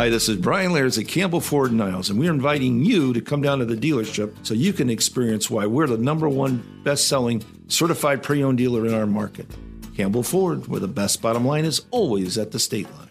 Hi, this is Brian Lairs at Campbell Ford Niles, and we're inviting you to come down to the dealership so you can experience why we're the number one best selling certified pre owned dealer in our market. Campbell Ford, where the best bottom line is always at the state line.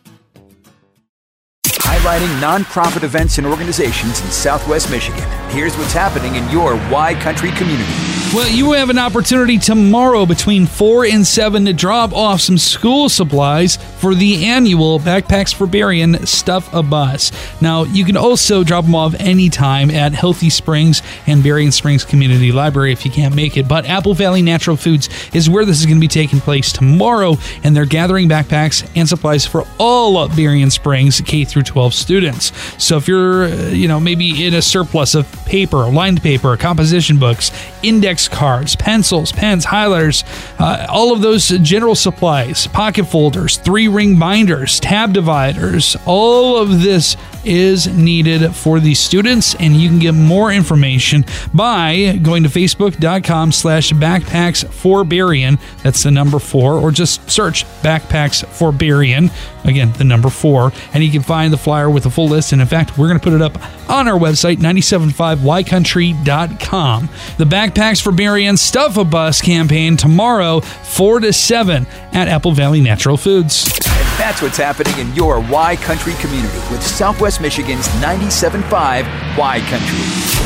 Highlighting nonprofit events and organizations in Southwest Michigan. Here's what's happening in your Y Country community. Well, you have an opportunity tomorrow between 4 and 7 to drop off some school supplies for the annual Backpacks for Berrien Stuff a Bus. Now, you can also drop them off anytime at Healthy Springs and Berrien Springs Community Library if you can't make it. But Apple Valley Natural Foods is where this is going to be taking place tomorrow, and they're gathering backpacks and supplies for all Berrien Springs K through 12 students. So if you're, uh, you know, maybe in a surplus of paper, lined paper, composition books, index cards, pencils, pens, highlighters, uh, all of those general supplies, pocket folders, three ring binders, tab dividers, all of this is needed for the students and you can get more information by going to facebook.com slash backpacks for Berrien that's the number four or just search backpacks for Berrien again the number four. And you can find the flyer with the full list. And in fact we're going to put it up on our website 975ycountry.com the backpacks for Berrien stuff a bus campaign tomorrow 4 to 7 at apple valley natural foods that's what's happening in your Y Country community with Southwest Michigan's 97.5 Y Country.